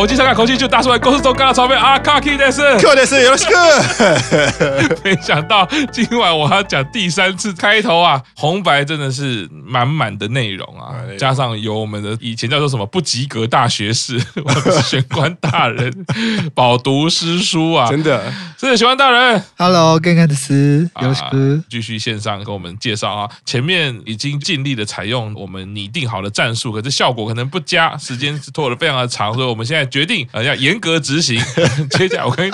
梦，我经常看口气就大出来，公司都干了超飞啊，卡基的是，卡的是，有是个。没想到今晚我要讲第三次开头啊，红白真的是满满的内容啊，加上有我们的以前叫做什么不及格大学士，我们是玄关大人 饱读诗书啊，真的，是玄关大人，Hello，干干的是，有是个，继续线上跟我们介绍啊，前面已经尽力的采用我们拟定好的战术，可是效果可能不佳，时间拖得非常的长，所以我们现在决定呃要严格执行。接下来我跟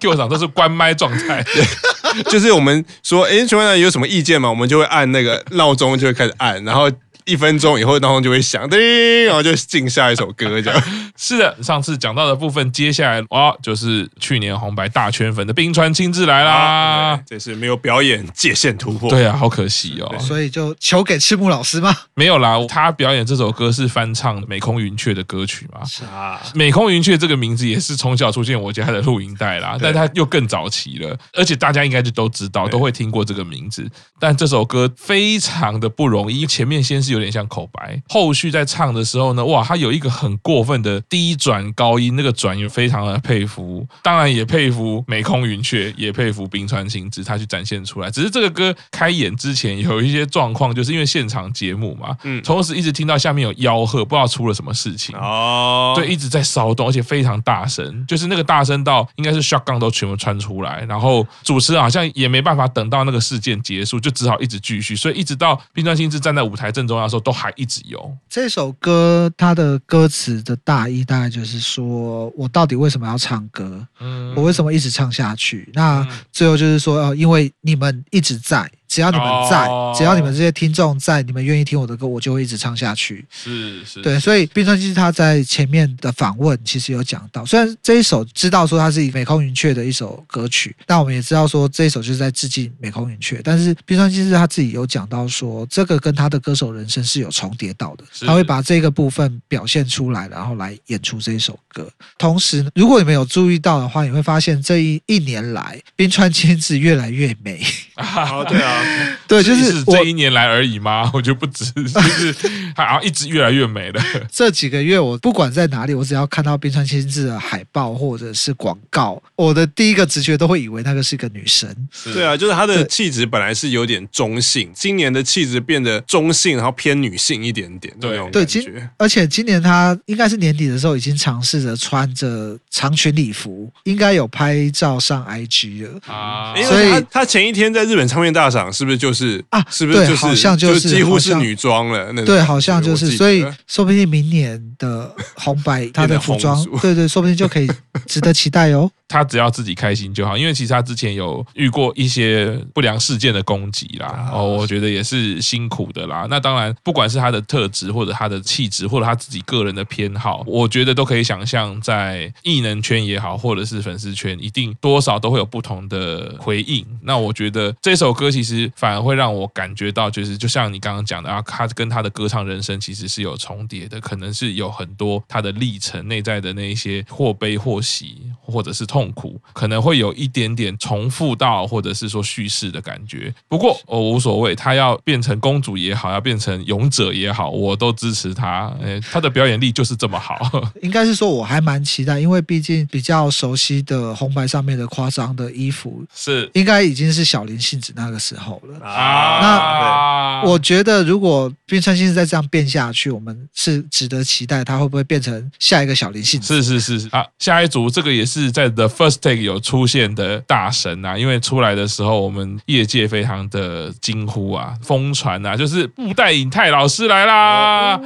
Q 厂都是关麦状态，就是我们说，哎，请问有什么意见吗？我们就会按那个闹钟，就会开始按，然后。一分钟以后，闹钟就会响，叮，然后就进下一首歌，这样。是的，上次讲到的部分，接下来哇，就是去年红白大圈粉的冰川亲自来啦。啊、这次没有表演，界限突破。对啊，好可惜哦。所以就求给赤木老师吗？没有啦，他表演这首歌是翻唱美空云雀的歌曲嘛。是啊，美空云雀这个名字也是从小出现我家的录音带啦，但他又更早期了，而且大家应该就都知道，都会听过这个名字。但这首歌非常的不容易，前面先是。有点像口白，后续在唱的时候呢，哇，他有一个很过分的低转高音，那个转也非常的佩服，当然也佩服美空云雀，也佩服冰川庆治，他去展现出来。只是这个歌开演之前有一些状况，就是因为现场节目嘛，嗯，同时一直听到下面有吆喝，不知道出了什么事情。哦，对，一直在骚动，而且非常大声，就是那个大声到应该是 shotgun 都全部穿出来，然后主持人好像也没办法等到那个事件结束，就只好一直继续，所以一直到冰川庆治站在舞台正中央。时候都还一直有这首歌，它的歌词的大意大概就是说，我到底为什么要唱歌？嗯，我为什么一直唱下去？那最后就是说，呃，因为你们一直在。只要你们在，只要你们这些听众在，你们愿意听我的歌，我就会一直唱下去。是是，对，所以冰川其实他在前面的访问其实有讲到，虽然这一首知道说它是以美空云雀的一首歌曲，但我们也知道说这一首就是在致敬美空云雀。但是冰川其实他自己有讲到说，这个跟他的歌手人生是有重叠到的，他会把这个部分表现出来，然后来演出这一首歌。同时，如果你们有注意到的话，你会发现这一一年来冰川千子越来越美。啊，对啊。对，就是这一年来而已吗？我觉得不止，就是他好像一直越来越美了。这几个月，我不管在哪里，我只要看到冰川亲自的海报或者是广告，我的第一个直觉都会以为那个是个女神。对啊，就是她的气质本来是有点中性，今年的气质变得中性，然后偏女性一点点。对对，今而且今年她应该是年底的时候已经尝试着穿着长裙礼服，应该有拍照上 IG 了啊。所以她前一天在日本唱片大赏。是不是就是啊？是不是就是好像就是几乎是女装了？那对，好像就是，所以说不定明年的红白 它的服装，对对，说不定就可以值得期待哦。他只要自己开心就好，因为其实他之前有遇过一些不良事件的攻击啦，哦，我觉得也是辛苦的啦。那当然，不管是他的特质，或者他的气质，或者他自己个人的偏好，我觉得都可以想象，在艺能圈也好，或者是粉丝圈，一定多少都会有不同的回应。那我觉得这首歌其实反而会让我感觉到，就是就像你刚刚讲的啊，他跟他的歌唱人生其实是有重叠的，可能是有很多他的历程内在的那一些或悲或喜，或者是痛。痛苦可能会有一点点重复到，或者是说叙事的感觉。不过我无所谓，他要变成公主也好，要变成勇者也好，我都支持他。哎，他的表演力就是这么好。应该是说我还蛮期待，因为毕竟比较熟悉的红白上面的夸张的衣服是应该已经是小林幸子那个时候了啊。那我觉得如果冰川幸子再这样变下去，我们是值得期待他会不会变成下一个小林幸子？是是是啊，下一组这个也是在的。First Take 有出现的大神啊，因为出来的时候，我们业界非常的惊呼啊，疯传啊，就是布袋影太老师来啦！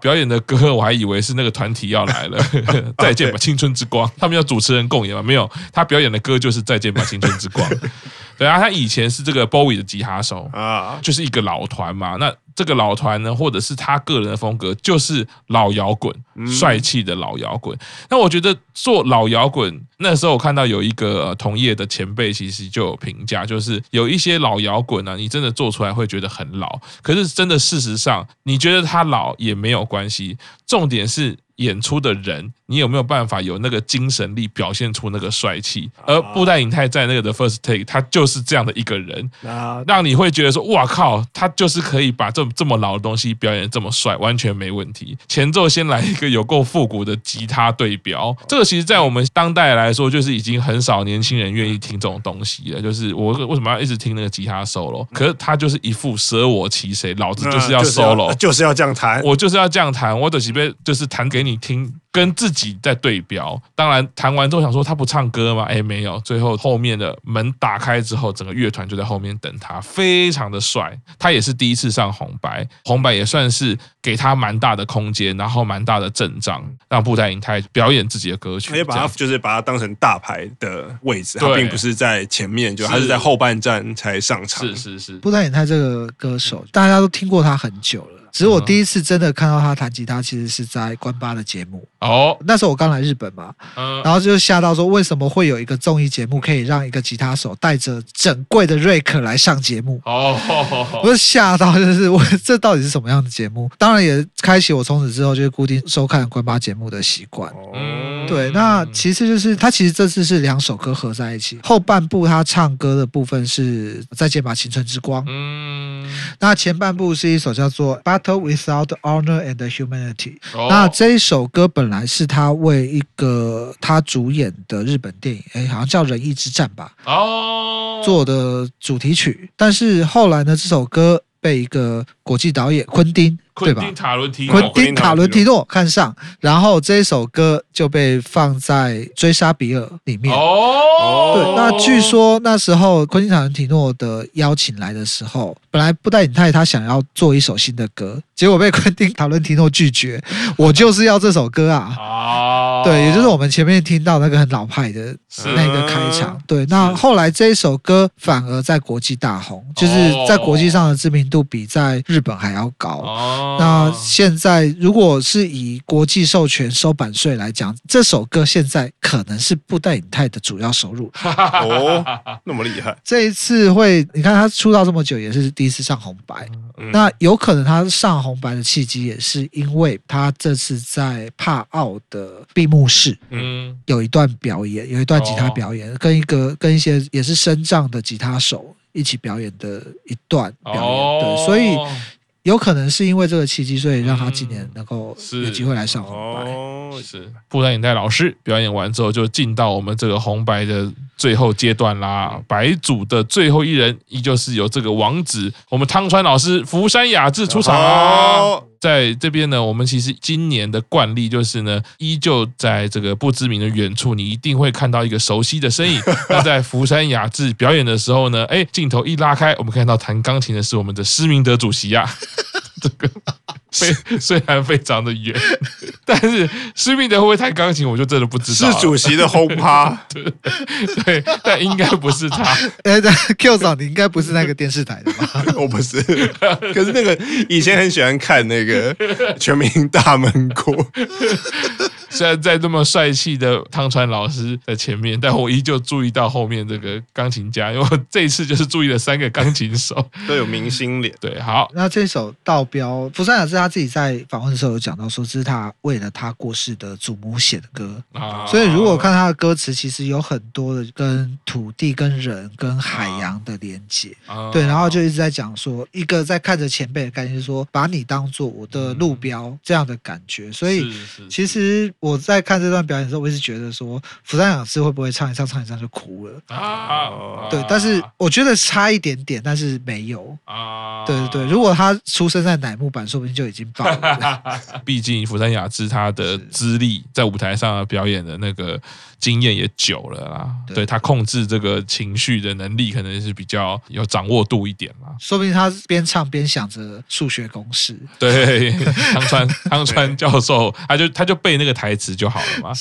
表演的歌，我还以为是那个团体要来了，再见吧青春之光，他们要主持人共演吗？没有，他表演的歌就是再见吧青春之光。对啊，他以前是这个 Bowie 的吉他手啊，就是一个老团嘛，那。这个老团呢，或者是他个人的风格，就是老摇滚，帅气的老摇滚。那我觉得做老摇滚，那时候我看到有一个同业的前辈，其实就有评价，就是有一些老摇滚呢，你真的做出来会觉得很老，可是真的事实上，你觉得他老也没有关系，重点是。演出的人，你有没有办法有那个精神力表现出那个帅气？而布袋影太在那个的 first take，他就是这样的一个人，让你会觉得说，哇靠，他就是可以把这这么老的东西表演这么帅，完全没问题。前奏先来一个有够复古的吉他对标，这个其实在我们当代来说，就是已经很少年轻人愿意听这种东西了。就是我为什么要一直听那个吉他 solo？可是他就是一副舍我其谁，老子就是要 solo，就是要这样弹，我就是要这样弹，我的几杯就是弹给你听。跟自己在对标，当然弹完之后想说他不唱歌吗？哎，没有，最后后面的门打开之后，整个乐团就在后面等他，非常的帅。他也是第一次上红白，红白也算是给他蛮大的空间，然后蛮大的阵仗，让布袋影太表演自己的歌曲。可以把他就是把他当成大牌的位置，他并不是在前面，就他是在后半站才上场。是是是，布袋影太这个歌手，大家都听过他很久了。只是我第一次真的看到他弹吉他，其实是在关八的节目哦。那时候我刚来日本嘛，然后就吓到说，为什么会有一个综艺节目可以让一个吉他手带着整柜的瑞克来上节目？哦，我就吓到，就是我这到底是什么样的节目？当然也开启我从此之后就是固定收看关八节目的习惯。嗯，对，那其次就是他其实这次是两首歌合在一起，后半部他唱歌的部分是再见吧青春之光。嗯，那前半部是一首叫做 Battle。Without honor and humanity，哦、那这一首歌本来是他为一个他主演的日本电影，哎，好像叫《仁义之战》吧，哦，做的主题曲。但是后来呢，这首歌被一个国际导演昆汀。对吧？昆汀塔伦提诺，昆汀塔伦提诺看上，然后这一首歌就被放在《追杀比尔》里面。哦，对，那据说那时候昆汀塔伦提诺的邀请来的时候，本来布袋影太他想要做一首新的歌，结果被昆汀塔伦提诺拒绝。我就是要这首歌啊！哦，对，也就是我们前面听到那个很老派的那个开场。对，那后来这一首歌反而在国际大红，就是在国际上的知名度比在日本还要高。哦。那现在，如果是以国际授权收版税来讲，这首歌现在可能是布袋影泰的主要收入。哦，那么厉害！这一次会，你看他出道这么久，也是第一次上红白。嗯、那有可能他上红白的契机，也是因为他这次在帕奥的闭幕式，嗯，有一段表演，有一段吉他表演，哦、跟一个跟一些也是身障的吉他手一起表演的一段表演。哦、对，所以。有可能是因为这个契机，所以让他今年能够有机会来上红白。哦，是布兰影带老师表演完之后，就进到我们这个红白的最后阶段啦。白组的最后一人，依旧是由这个王子，我们汤川老师福山雅治出场啊。在这边呢，我们其实今年的惯例就是呢，依旧在这个不知名的远处，你一定会看到一个熟悉的身影。那在福山雅治表演的时候呢，哎，镜头一拉开，我们看到弹钢琴的是我们的施明德主席呀。这个非虽然非常的远，但是施密德会不会弹钢琴，我就真的不知道。是主席的轰趴，对对，但应该不是他。哎，对，Q 嫂，你应该不是那个电视台的吧？我不是，可是那个以前很喜欢看那个《全民大闷锅》。虽然在这么帅气的汤川老师的前面，但我依旧注意到后面这个钢琴家，因为我这一次就是注意了三个钢琴手都有明星脸。对，好，那这首道标，福山雅治他自己在访问的时候有讲到，说这是他为了他过世的祖母写的歌。啊，所以如果看他的歌词，其实有很多的跟土地、跟人、跟海洋的连接。啊，对，然后就一直在讲说，一个在看着前辈的感觉，是说把你当做我的路标这样的感觉。所以其实。我在看这段表演的时候，我一直觉得说，福山雅治会不会唱一唱唱一唱就哭了啊？对，但是我觉得差一点点，但是没有啊。对对对，如果他出生在乃木坂，说不定就已经爆了。毕竟福山雅治他的资历在舞台上表演的那个经验也久了啦，对，对他控制这个情绪的能力可能是比较有掌握度一点啦。说不定他边唱边想着数学公式。对，汤川汤川教授，他就他就背那个台。词就好了嘛。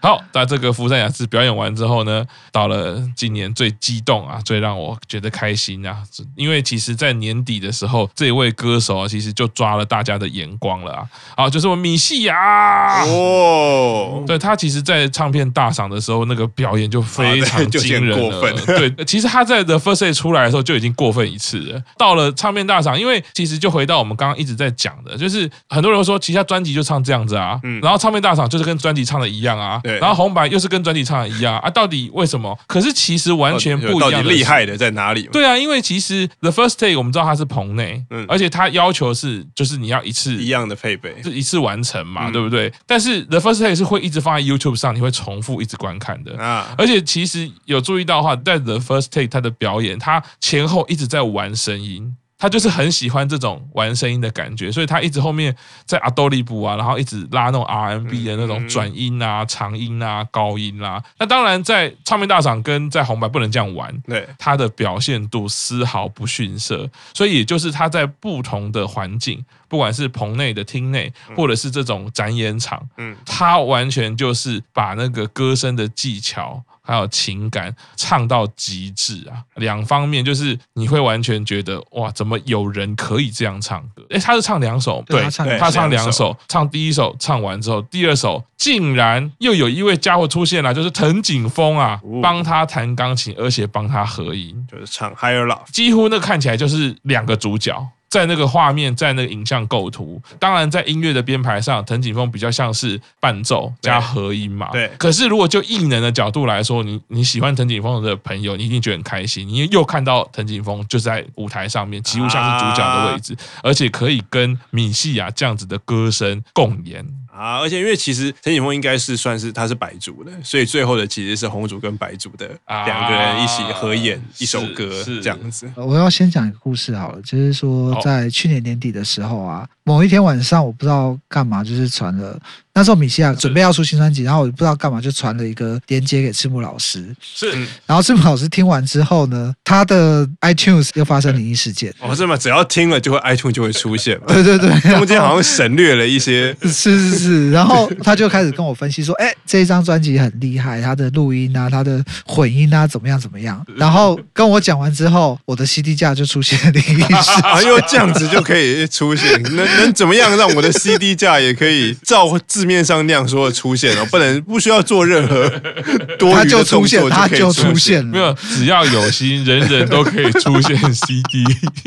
好，那这个福山雅治表演完之后呢，到了今年最激动啊，最让我觉得开心啊，因为其实，在年底的时候，这位歌手啊，其实就抓了大家的眼光了啊！好，就是我米西亚哦，对他其实，在唱片大赏的时候，那个表演就非常惊人了。对，其实他在 The First Take 出来的时候就已经过分一次了。到了唱片大赏，因为其实就回到我们刚刚一直在讲的，就是很多人说，其他专辑就唱这样子啊，嗯然后唱片大赏就是跟专辑唱的一样啊，然后红白又是跟专辑唱的一样啊，到底为什么？可是其实完全不一样。到底厉害的在哪里？对啊，因为其实 The First Take 我们知道它是棚内，嗯而且它要求是就是你要一次一样的配备，是一次完成嘛，对不对？但是 The First Take 是会一直放在 YouTube 上，你会重复一直观看的啊。而且其实有注意到的话，在 The First Take 它的表演，它前后一直在玩声音。他就是很喜欢这种玩声音的感觉，所以他一直后面在阿多利布啊，然后一直拉那种 R&B 的那种转音啊、长音啊、高音啦、啊。那当然，在唱片大赏跟在红白不能这样玩，对他的表现度丝毫不逊色。所以也就是他在不同的环境，不管是棚内的厅内，或者是这种展演场，嗯，他完全就是把那个歌声的技巧。还有情感唱到极致啊，两方面就是你会完全觉得哇，怎么有人可以这样唱歌？诶，他是唱两首，对，他唱，两首，唱第一首唱完之后，第二首竟然又有一位家伙出现了，就是藤井风啊，帮他弹钢琴，而且帮他合音，就是唱 Higher Love，几乎那看起来就是两个主角。在那个画面，在那个影像构图，当然在音乐的编排上，藤井风比较像是伴奏加和音嘛。对。可是如果就艺能的角度来说，你你喜欢藤井风的朋友，你一定觉得很开心，你又看到藤井风就在舞台上面，几乎像是主角的位置，啊、而且可以跟米西亚这样子的歌声共演。啊，而且因为其实陈景峰应该是算是他是白族的，所以最后的其实是红组跟白组的两个人一起合演一首歌是这样子。我要先讲一个故事好了，就是说在去年年底的时候啊，某一天晚上我不知道干嘛，就是传了。那时候米西亚准备要出新专辑，然后我不知道干嘛就传了一个链接给赤木老师。是，然后赤木老师听完之后呢，他的 iTunes 又发生灵异事件。哦，是吗？只要听了就会 iTunes 就会出现。对 对对，中间好像省略了一些。是是是，然后他就开始跟我分析说：“哎，这一张专辑很厉害，他的录音啊，他的混音啊，怎么样怎么样。”然后跟我讲完之后，我的 CD 架就出现灵异事件。啊，因为这样子就可以出现，能能怎么样让我的 CD 架也可以照字面上那样说的出现哦，不能不需要做任何 多余的动作就可以出现，他就出现了。没有，只要有心，人人都可以出现 CD。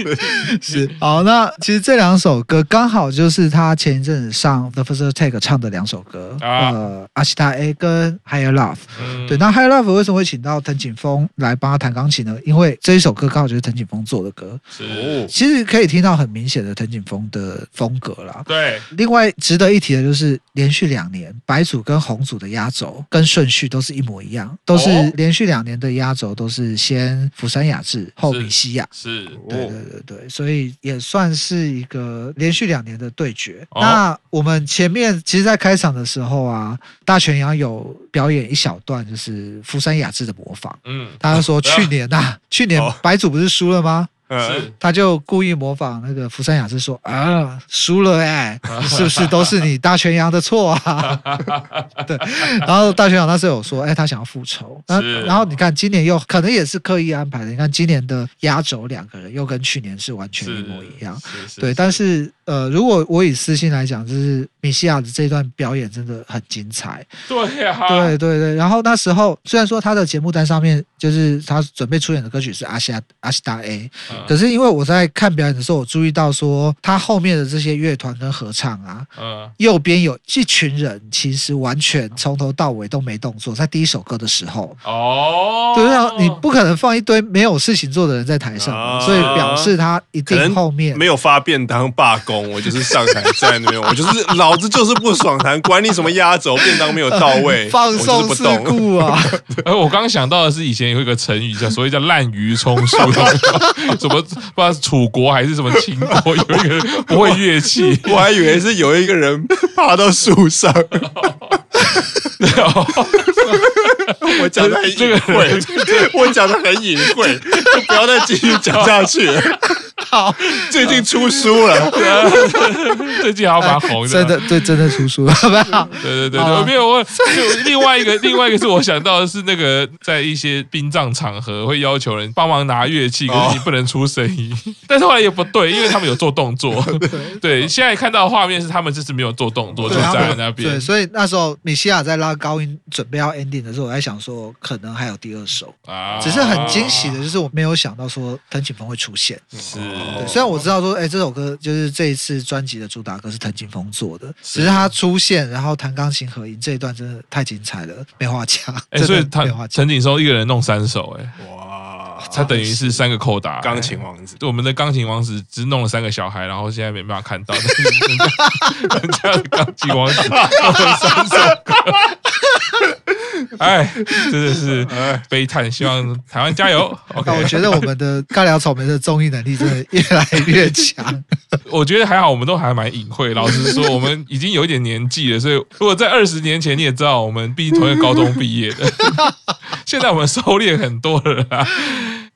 是好，那其实这两首歌刚好就是他前一阵子上 The First Take 唱的两首歌，啊、呃，阿西达 A 跟 Higher Love。嗯、对，那 Higher Love 为什么会请到藤井风来帮他弹钢琴呢？因为这一首歌刚好就是藤井风做的歌。是，其实可以听到很明显的藤井风的风格啦。对，另外值得一提的就是。连续两年，白组跟红组的压轴跟顺序都是一模一样，都是连续两年的压轴都是先釜山雅治后米西亚，是，对对对对，所以也算是一个连续两年的对决。那我们前面其实，在开场的时候啊，大泉洋有表演一小段，就是釜山雅治的模仿。嗯，他说去年呐，去年白组不是输了吗？是，他就故意模仿那个福山雅治说啊，输了哎、欸，是不是都是你大泉洋的错啊？对，然后大泉洋那时候有说，哎，他想要复仇。是然后你看今年又可能也是刻意安排的，你看今年的压轴两个人又跟去年是完全一模一样。对，但是呃，如果我以私心来讲，就是米西亚的这段表演真的很精彩。对呀、啊，对对对。然后那时候虽然说他的节目单上面就是他准备出演的歌曲是阿西亚阿西达 A。可是因为我在看表演的时候，我注意到说他后面的这些乐团跟合唱啊，嗯，右边有一群人，其实完全从头到尾都没动作，在第一首歌的时候，哦，对啊，你不可能放一堆没有事情做的人在台上，哦、所以表示他一定后面没有发便当罢工，我就是上台在那边，我就是老子就是不爽谈，管你什么压轴便当没有到位，呃、放送事故啊！而 我刚刚想到的是以前有一个成语叫所谓叫滥竽充数，什么？不知道是楚国还是什么秦国，有一个人不会乐器，我还以为是有一个人爬到树上。我讲的很隐晦，我讲的很隐晦，就不要再继续讲下去了。好，最近出书了，最近好蛮红的，真的对，真的出书了，好不好？对对对对，没有我，就另外一个，另外一个是我想到的是那个在一些殡葬场合会要求人帮忙拿乐器，可是你不能出声音。但是后来也不对，因为他们有做动作。对，现在看到的画面是他们就是没有做动作，就站在那边。对，所以那时候米西亚在拉高音准备要 ending 的时候，我在想说可能还有第二首啊，只是很惊喜的就是我没有想到说藤井峰会出现。是，对，虽然我知道说，哎，这首歌就是这一次专辑的主打歌是藤井风做的，只是他出现然后弹钢琴合音这一段真的太精彩了，没话讲。哎，所以他藤井松一个人弄三首，哎，哇，他等于是三个扣打，钢琴王子。对，我们的钢琴王子只弄了三个小孩，然后现在没办法看到，人家的钢琴王子弄了三首歌。哎，真的是悲叹，希望台湾加油。OK，我觉得我们的尬聊草莓的综艺能力真的越来越强。我觉得还好，我们都还蛮隐晦。老实说，我们已经有一点年纪了，所以如果在二十年前，你也知道，我们毕竟同一个高中毕业的，现在我们收敛很多了啦。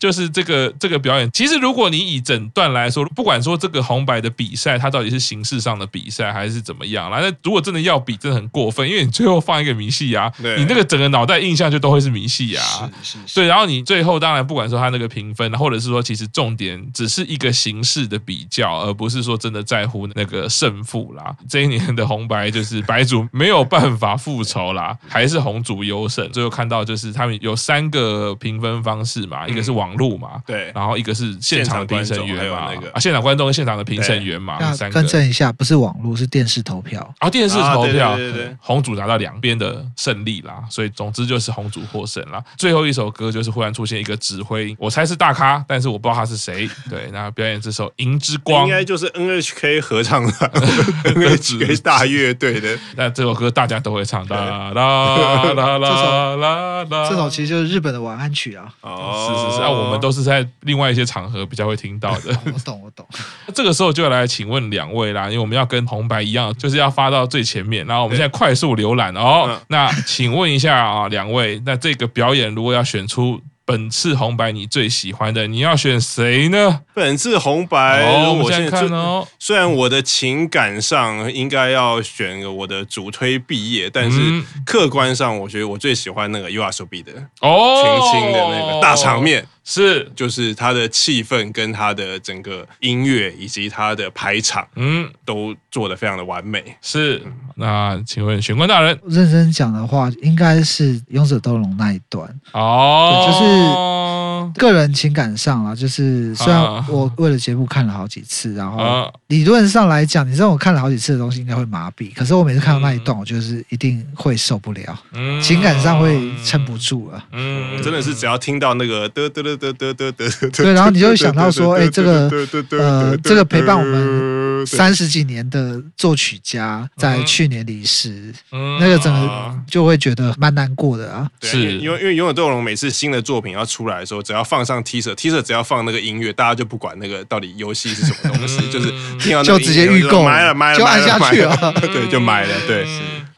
就是这个这个表演，其实如果你以整段来说，不管说这个红白的比赛，它到底是形式上的比赛还是怎么样啦，那如果真的要比，真的很过分，因为你最后放一个迷戏啊，你那个整个脑袋印象就都会是迷戏啊，是是是，对，然后你最后当然不管说他那个评分，或者是说其实重点只是一个形式的比较，而不是说真的在乎那个胜负啦。这一年的红白就是白组没有办法复仇啦，还是红组优胜。最后看到就是他们有三个评分方式嘛，一个是网。路嘛，对，然后一个是现场的评审员嘛，那个啊，现场观众跟现场的评审员嘛，三个。更正一下，不是网络，是电视投票。啊，电视投票，对对对，红组拿到两边的胜利啦，所以总之就是红组获胜啦。最后一首歌就是忽然出现一个指挥，我猜是大咖，但是我不知道他是谁。对，那表演这首《银之光》，应该就是 NHK 合唱的，NHK 大乐队的。那这首歌大家都会唱，啦啦啦啦啦啦。这首其实就是日本的晚安曲啊。哦，是是是啊，我。我们都是在另外一些场合比较会听到的。我懂，我懂。这个时候就要来请问两位啦，因为我们要跟红白一样，就是要发到最前面。然后我们现在快速浏览哦。那请问一下啊，两位，那这个表演如果要选出本次红白你最喜欢的，你要选谁呢？本次红白，哦、我现在看哦。虽然我的情感上应该要选我的主推毕业，但是客观上，我觉得我最喜欢那个 YOASOBI 的哦，群星的那个大场面。是，就是他的气氛跟他的整个音乐以及他的排场，嗯，都做得非常的完美。是，那请问玄关大人，认真讲的话，应该是《勇者斗龙》那一段。哦，就是个人情感上啊，就是虽然我为了节目看了好几次，然后理论上来讲，你知道我看了好几次的东西应该会麻痹，可是我每次看到那一段，我就是一定会受不了，嗯，情感上会撑不住了，嗯，真的是只要听到那个嘚嘚嘚。得得得得得，对，然后你就会想到说，哎，这个呃，这个陪伴我们三十几年的作曲家在去年离世，那个整个就会觉得蛮难过的啊。是，因为因为《勇者斗龙》每次新的作品要出来的时候，只要放上 teaser，teaser 只要放那个音乐，大家就不管那个到底游戏是什么东西，就是听到就直接预购买了买了就按下去了，对，就买了，对。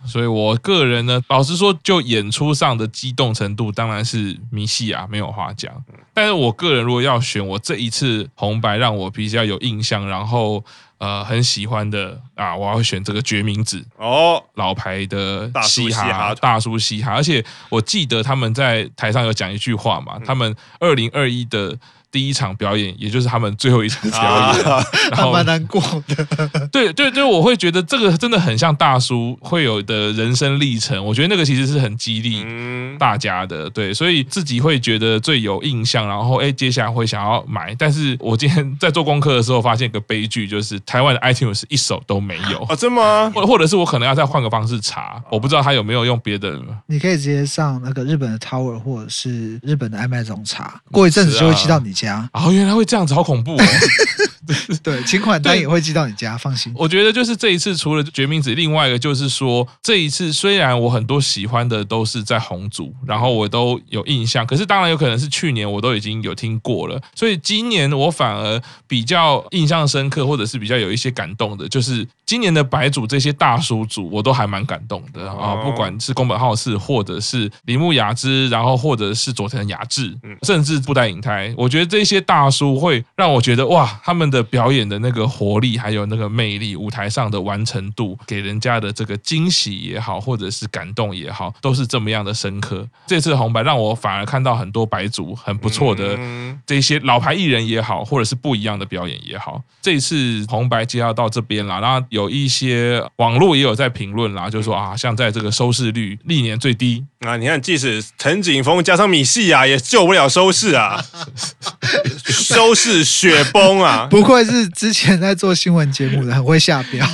所以，我个人呢，老实说，就演出上的激动程度，当然是米西亚，没有话讲。但是我个人如果要选，我这一次红白让我比较有印象，然后呃很喜欢的啊，我要选这个决明子哦，老牌的嘻哈大叔嘻哈，而且我记得他们在台上有讲一句话嘛，他们二零二一的。第一场表演，也就是他们最后一场表演，啊、然后蛮难过的。对对对，我会觉得这个真的很像大叔会有的人生历程。我觉得那个其实是很激励大家的，对，所以自己会觉得最有印象。然后哎，接下来会想要买。但是我今天在做功课的时候，发现一个悲剧，就是台湾的 iTunes 一首都没有啊？真吗？或或者是我可能要再换个方式查，我不知道他有没有用别的。你可以直接上那个日本的 Tower 或者是日本的 Amazon 查，过一阵子就会寄到你家。哦，原来会这样子，好恐怖哦！对，请款单也会寄到你家，放心。我觉得就是这一次，除了决明子，另外一个就是说，这一次虽然我很多喜欢的都是在红组，然后我都有印象，可是当然有可能是去年我都已经有听过了，所以今年我反而比较印象深刻，或者是比较有一些感动的，就是今年的白组这些大叔组，我都还蛮感动的啊！哦、不管是宫本浩次，或者是铃木雅之，然后或者是佐藤雅治，甚至布袋影台，我觉得这些大叔会让我觉得哇，他们的表演的那个活力，还有那个魅力，舞台上的完成度，给人家的这个惊喜也好，或者是感动也好，都是这么样的深刻。这次红白让我反而看到很多白族很不错的这些老牌艺人也好，或者是不一样的表演也好。这次红白介绍到这边了，然后。有一些网络也有在评论啦，就是说啊，像在这个收视率历年最低啊，你看，即使陈景峰加上米西亚也救不了收视啊，收视雪崩啊！不愧是之前在做新闻节目的，很会下标。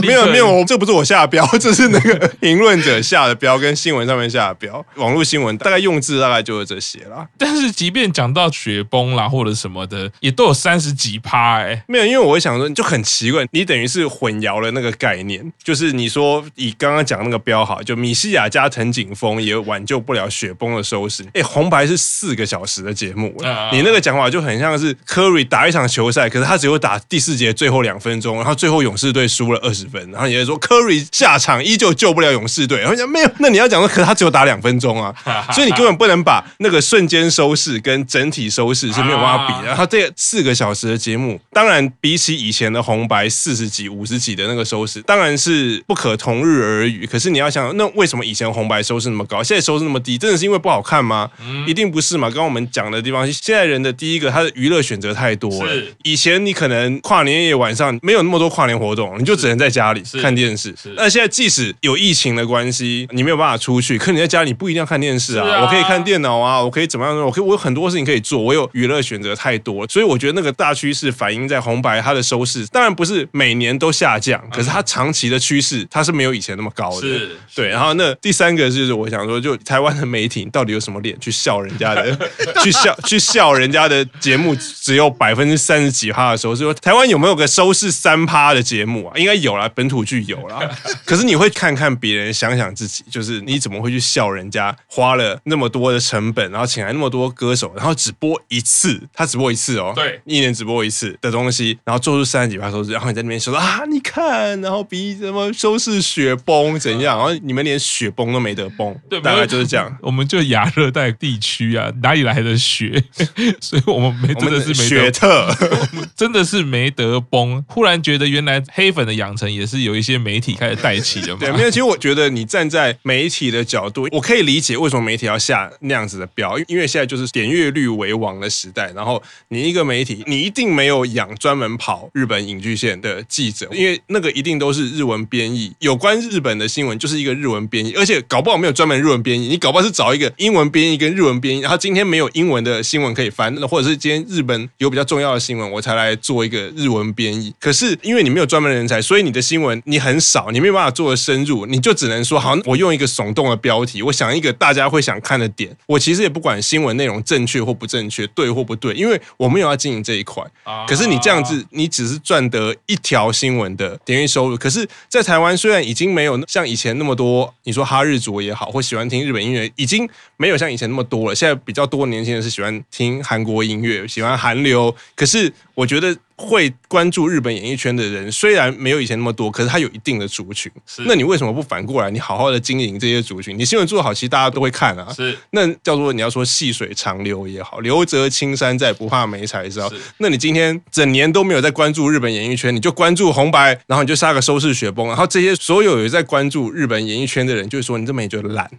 没有没有，这不是我下标，这是那个评论者下的标，跟新闻上面下的标。网络新闻大概用字大概就是这些啦。但是即便讲到雪崩啦或者什么的，也都有三十几趴哎。没有，因为我会想说，就很奇怪，你等于是混淆。了那个概念，就是你说以刚刚讲那个标好，就米西亚加藤井峰也挽救不了雪崩的收视。哎，红白是四个小时的节目，你那个讲法就很像是科瑞打一场球赛，可是他只有打第四节最后两分钟，然后最后勇士队输了二十分，然后你就说科瑞下场依旧救不了勇士队，然后讲没有，那你要讲说，可是他只有打两分钟啊，所以你根本不能把那个瞬间收视跟整体收视是没有办法比的。然后这四个小时的节目，当然比起以前的红白四十几、五十几。的那个收视当然是不可同日而语，可是你要想，那为什么以前红白收视那么高，现在收视那么低？真的是因为不好看吗？嗯、一定不是嘛。刚刚我们讲的地方，现在人的第一个，他的娱乐选择太多了。是以前你可能跨年夜晚上没有那么多跨年活动，你就只能在家里看电视。那现在即使有疫情的关系，你没有办法出去，可你在家里不一定要看电视啊，啊我可以看电脑啊，我可以怎么样？我可以我有很多事情可以做，我有娱乐选择太多，所以我觉得那个大趋势反映在红白它的收视，当然不是每年都下降。可是它长期的趋势，它是没有以前那么高的。是，对。然后那第三个就是我想说，就台湾的媒体到底有什么脸去笑人家的，去笑去笑人家的节目只有百分之三十几趴的收视，说台湾有没有个收视三趴的节目啊？应该有啦，本土剧有啦。可是你会看看别人，想想自己，就是你怎么会去笑人家花了那么多的成本，然后请来那么多歌手，然后只播一次，他只播一次哦，对，一年只播一次的东西，然后做出三十几趴收视，然后你在那边说啊，你看。看，然后比什么收视雪崩怎样？然后你们连雪崩都没得崩，对，大概就是这样。我们就亚热带地区啊，哪里来的雪？所以我们没真的是没得雪特，真的是没得崩。忽然觉得原来黑粉的养成也是有一些媒体开始带起的嘛。对，没有。其实我觉得你站在媒体的角度，我可以理解为什么媒体要下那样子的标，因为现在就是点阅率为王的时代。然后你一个媒体，你一定没有养专门跑日本影剧线的记者，因为。那个一定都是日文编译，有关日本的新闻就是一个日文编译，而且搞不好没有专门日文编译，你搞不好是找一个英文编译跟日文编译，然后今天没有英文的新闻可以翻，或者是今天日本有比较重要的新闻，我才来做一个日文编译。可是因为你没有专门的人才，所以你的新闻你很少，你没有办法做的深入，你就只能说好，我用一个耸动的标题，我想一个大家会想看的点，我其实也不管新闻内容正确或不正确，对或不对，因为我没有要经营这一块。可是你这样子，你只是赚得一条新闻的。点阅收入，可是，在台湾虽然已经没有像以前那么多，你说哈日族也好，或喜欢听日本音乐，已经没有像以前那么多了。现在比较多年轻人是喜欢听韩国音乐，喜欢韩流，可是我觉得。会关注日本演艺圈的人虽然没有以前那么多，可是他有一定的族群。是，那你为什么不反过来，你好好的经营这些族群？你新闻做得好，其实大家都会看啊。是，那叫做你要说细水长流也好，留得青山在，不怕没柴烧。是，那你今天整年都没有在关注日本演艺圈，你就关注红白，然后你就杀个收视雪崩，然后这些所有有在关注日本演艺圈的人，就会说你这么也觉得烂，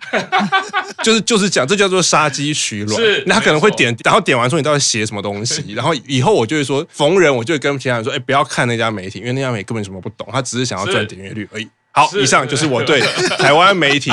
就是就是讲这叫做杀鸡取卵。是，那他可能会点，然后点完说你到底写什么东西，然后以后我就会说逢人我。就跟其他人说，哎，不要看那家媒体，因为那家媒体根本什么不懂，他只是想要赚点阅率而已。好，以上就是我对 台湾媒体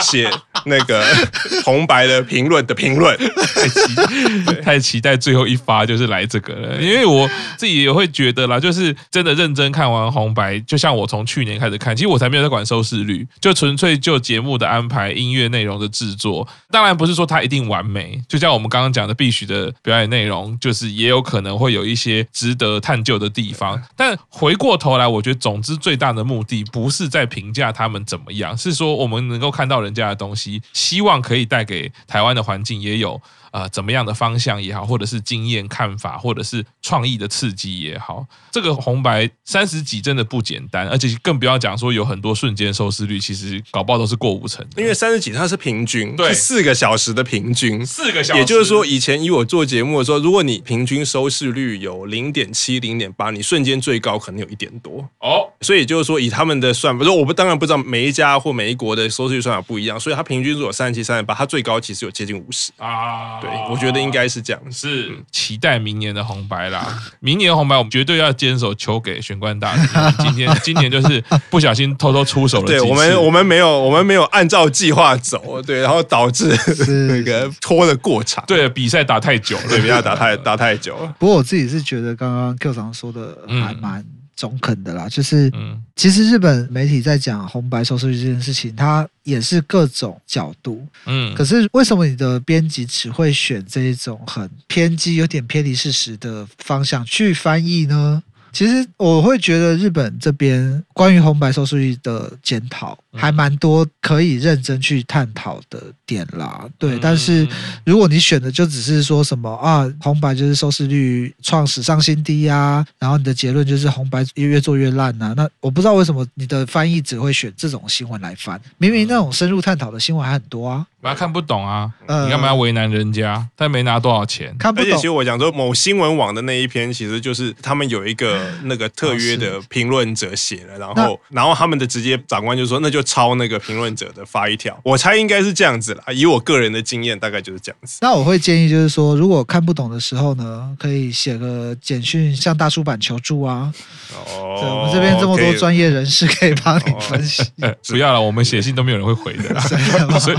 写那个 红白的评论的评论。太期 太期待最后一发就是来这个了，因为我自己也会觉得啦，就是真的认真看完红白，就像我从去年开始看，其实我才没有在管收视率，就纯粹就节目的安排、音乐内容的制作。当然不是说它一定完美，就像我们刚刚讲的，必须的表演内容，就是也有可能会有一些值得探究的地方。但回过头来，我觉得总之最大的目的不是。是在评价他们怎么样，是说我们能够看到人家的东西，希望可以带给台湾的环境也有呃怎么样的方向也好，或者是经验看法，或者是创意的刺激也好，这个红白三十几真的不简单，而且更不要讲说有很多瞬间收视率，其实搞不好都是过五成。因为三十几它是平均，对，四个小时的平均，四个小时，也就是说，以前以我做节目的时候，如果你平均收视率有零点七、零点八，你瞬间最高可能有一点多哦。所以就是说，以他们的算法，说我不当然不知道每一家或每一国的收视率算法不一样，所以它平均如果三十七、三十八，它最高其实有接近五十啊。对，我觉得应该是这样。是期待明年的红白啦，明年红白我们绝对要坚守求给玄关大帝。今天今年就是不小心偷偷出手了。对我们，我们没有，我们没有按照计划走，对，然后导致 那个拖的过长。对，比赛打太久了，对，比赛打太打太久了。不过我自己是觉得刚刚 Q 长说的还蛮中肯的啦，就是，其实日本媒体在讲红白收视率这件事情，它也是各种角度，嗯，可是为什么你的编辑只会选这一种很偏激、有点偏离事实的方向去翻译呢？其实我会觉得日本这边关于红白收视率的检讨还蛮多可以认真去探讨的点啦。对，但是如果你选的就只是说什么啊，红白就是收视率创史上新低啊，然后你的结论就是红白越做越烂啊，那我不知道为什么你的翻译只会选这种新闻来翻，明明那种深入探讨的新闻还很多啊。他看不懂啊，呃、你干嘛要为难人家？他没拿多少钱，看不懂。而且其实我讲说，某新闻网的那一篇，其实就是他们有一个那个特约的评论者写了，然后然后他们的直接长官就说，那就抄那个评论者的发一条。我猜应该是这样子啦，以我个人的经验，大概就是这样子。那我会建议就是说，如果看不懂的时候呢，可以写个简讯向大出版求助啊。哦，对，我们这边这么多专业人士可以帮你分析。哦、不要了，我们写信都没有人会回的啦，所以。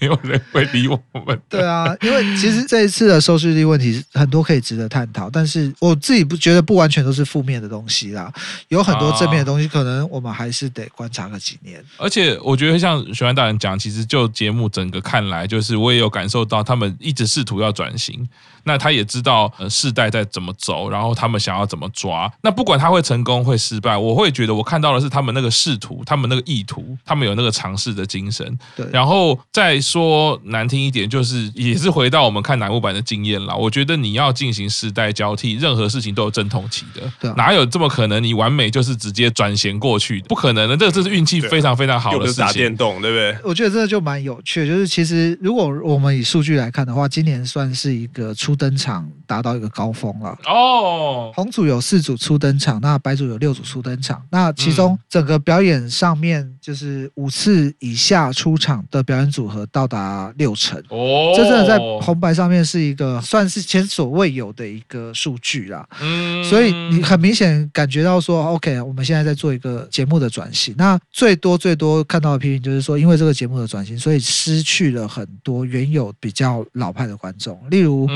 没有人会理我们。对啊，因为其实这一次的收视率问题很多可以值得探讨，但是我自己不觉得不完全都是负面的东西啦，有很多正面的东西，可能我们还是得观察个几年。而且我觉得像玄安大人讲，其实就节目整个看来，就是我也有感受到他们一直试图要转型。那他也知道呃世代在怎么走，然后他们想要怎么抓。那不管他会成功会失败，我会觉得我看到的是他们那个试图，他们那个意图，他们有那个尝试的精神。对，然后再说难听一点，就是也是回到我们看南木板的经验啦。我觉得你要进行世代交替，任何事情都有阵痛期的。对，哪有这么可能？你完美就是直接转衔过去？不可能的，这这是运气非常非常好的事情。打电动，对不对？我觉得这个就蛮有趣，就是其实如果我们以数据来看的话，今年算是一个初。登场达到一个高峰了。哦，红组有四组初登场，那白组有六组初登场，那其中整个表演上面就是五次以下出场的表演组合到达六成。哦，这真的在红白上面是一个算是前所未有的一个数据啦。嗯，所以你很明显感觉到说，OK，我们现在在做一个节目的转型，那最多最多看到的批评就是说，因为这个节目的转型，所以失去了很多原有比较老派的观众，例如。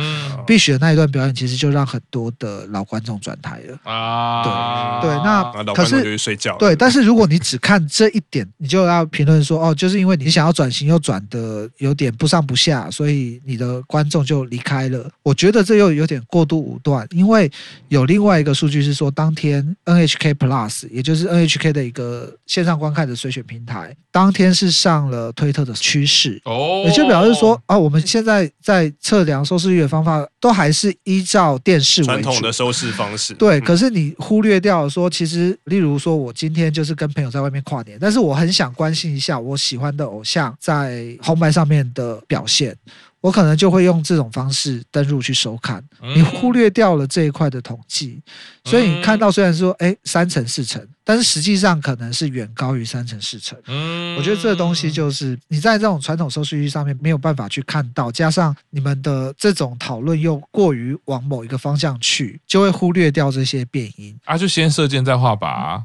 必须的那一段表演，其实就让很多的老观众转台了啊！对对，那可是就睡觉。对，但是如果你只看这一点，你就要评论说哦，就是因为你想要转型又转的有点不上不下，所以你的观众就离开了。我觉得这又有点过度武断，因为有另外一个数据是说，当天 NHK Plus，也就是 NHK 的一个线上观看的随选平台，当天是上了推特的趋势哦，也就表示说啊，我们现在在测量收视率的方法。都还是依照电视传统的收视方式，对。可是你忽略掉说，其实，例如说，我今天就是跟朋友在外面跨年，但是我很想关心一下我喜欢的偶像在红白上面的表现。我可能就会用这种方式登入去收看，你忽略掉了这一块的统计，所以你看到虽然说哎三成四成，但是实际上可能是远高于三成四成。嗯我觉得这个东西就是你在这种传统收视率上面没有办法去看到，加上你们的这种讨论又过于往某一个方向去，就会忽略掉这些变音啊，就先射箭再画靶啊，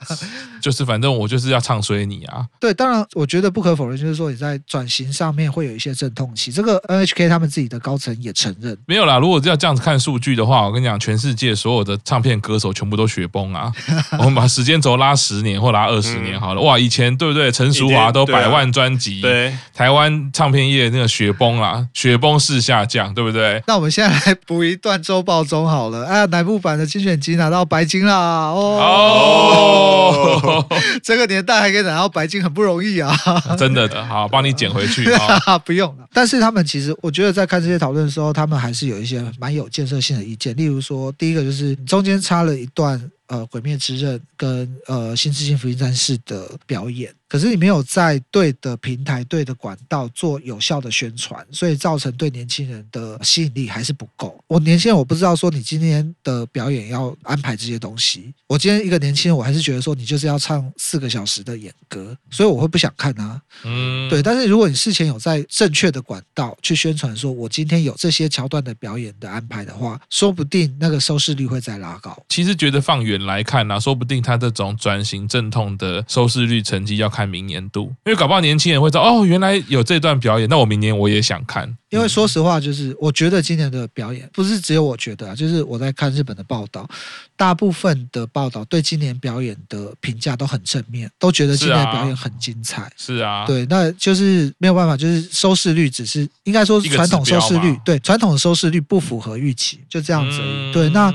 就是反正我就是要唱衰你啊。对，当然我觉得不可否认，就是说你在转型上面会有一些阵痛期，这个。NHK 他们自己的高层也承认，没有啦。如果要这样子看数据的话，我跟你讲，全世界所有的唱片歌手全部都雪崩啊！我们把时时间轴拉十年或拉二十年好了，哇，以前对不对？陈淑华都百万专辑，对，台湾唱片业那个雪崩啦，雪崩式下降，对不对？那我们现在来补一段周报中好了，哎南部版的精选集拿到白金啦，哦，哦。这个年代还可以拿到白金，很不容易啊，真的的，好，帮你捡回去 啊，不用了。但是他们其实，我觉得在看这些讨论的时候，他们还是有一些蛮有建设性的意见，例如说，第一个就是中间插了一段。呃，《鬼灭之刃》跟呃《新世界福音战士》的表演。可是你没有在对的平台、对的管道做有效的宣传，所以造成对年轻人的吸引力还是不够。我年轻人我不知道说你今天的表演要安排这些东西。我今天一个年轻人，我还是觉得说你就是要唱四个小时的演歌，所以我会不想看啊。嗯，对。但是如果你事前有在正确的管道去宣传，说我今天有这些桥段的表演的安排的话，说不定那个收视率会再拉高。其实觉得放远来看呢、啊，说不定他这种转型阵痛的收视率成绩要看。明年度，因为搞不好年轻人会知道哦，原来有这段表演，那我明年我也想看。因为说实话，就是我觉得今年的表演不是只有我觉得啊，就是我在看日本的报道，大部分的报道对今年表演的评价都很正面，都觉得今年的表演很精彩。是啊，对，那就是没有办法，就是收视率只是应该说传统收视率，对传统的收视率不符合预期，就这样子而已。嗯、对，那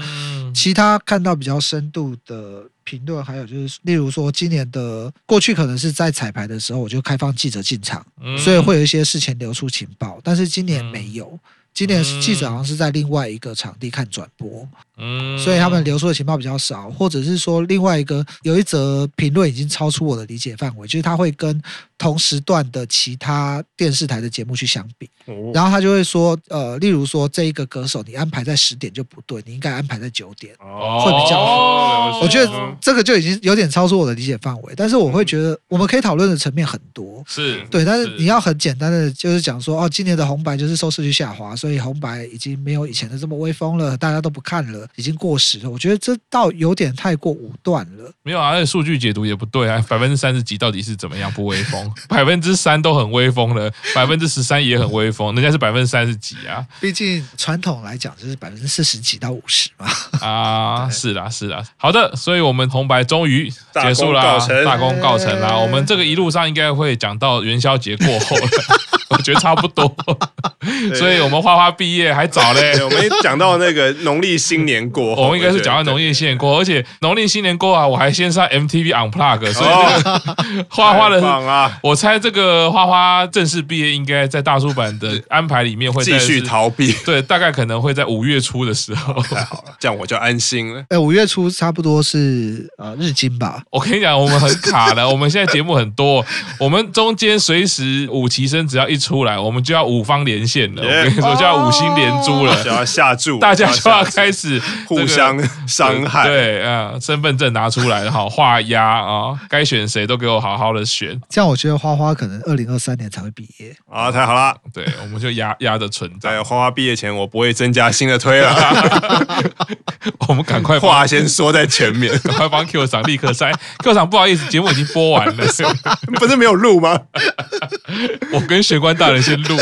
其他看到比较深度的。评论还有就是，例如说今年的过去可能是在彩排的时候我就开放记者进场，嗯、所以会有一些事前流出情报，但是今年没有。嗯今年记者好像是在另外一个场地看转播，嗯，所以他们流出的情报比较少，或者是说另外一个有一则评论已经超出我的理解范围，就是他会跟同时段的其他电视台的节目去相比，然后他就会说，呃，例如说这一个歌手你安排在十点就不对，你应该安排在九点，会比较好。我觉得这个就已经有点超出我的理解范围，但是我会觉得我们可以讨论的层面很多，是对，但是你要很简单的就是讲说，哦，今年的红白就是收视率下滑。所以红白已经没有以前的这么威风了，大家都不看了，已经过时了。我觉得这倒有点太过武断了。没有啊，而且数据解读也不对啊，百分之三十几到底是怎么样不威风？百分之三都很威风了，百分之十三也很威风，人家是百分之三十几啊。毕竟传统来讲就是百分之四十几到五十嘛。啊，是啦是啦，好的，所以我们红白终于结束了，大功告成啦。我们这个一路上应该会讲到元宵节过后了。我觉得差不多，所以我们花花毕业还早嘞。我们讲到那个农历新年过后，我们应该是讲到农历新年过后，而且农历新年过后啊，我还先上 MTV Unplug，所以这个 花花的，我猜这个花花正式毕业应该在大叔版的安排里面会继续逃避。对，大概可能会在五月初的时候。太好了，这样我就安心了。哎，五月初差不多是呃日经吧。我跟你讲，我们很卡的，我们现在节目很多，我们中间随时五期生只要一。出来，我们就要五方连线了。Yeah. 我跟你说，就要五星连珠了，就要下注，大家就要开始互相伤害。对啊，身份证拿出来，好画押啊，该选谁都给我好好的选。这样我觉得花花可能二零二三年才会毕业啊，太好了。对，我们就压压着存在。在花花毕业前，我不会增加新的推了。我们赶快话先说在前面，赶快帮 Q 长立刻塞。Q 长不好意思，节目已经播完了，不是没有录吗？我跟玄关大人先录，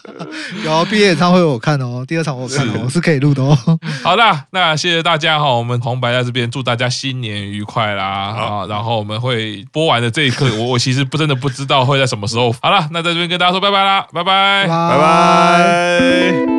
有毕业演唱会我看哦，第二场我看哦，是我是可以录的哦。好啦，那谢谢大家哈，我们红白在这边祝大家新年愉快啦啊！然后我们会播完的这一刻，我我其实不真的不知道会在什么时候。好了，那在这边跟大家说拜拜啦，拜拜，拜拜。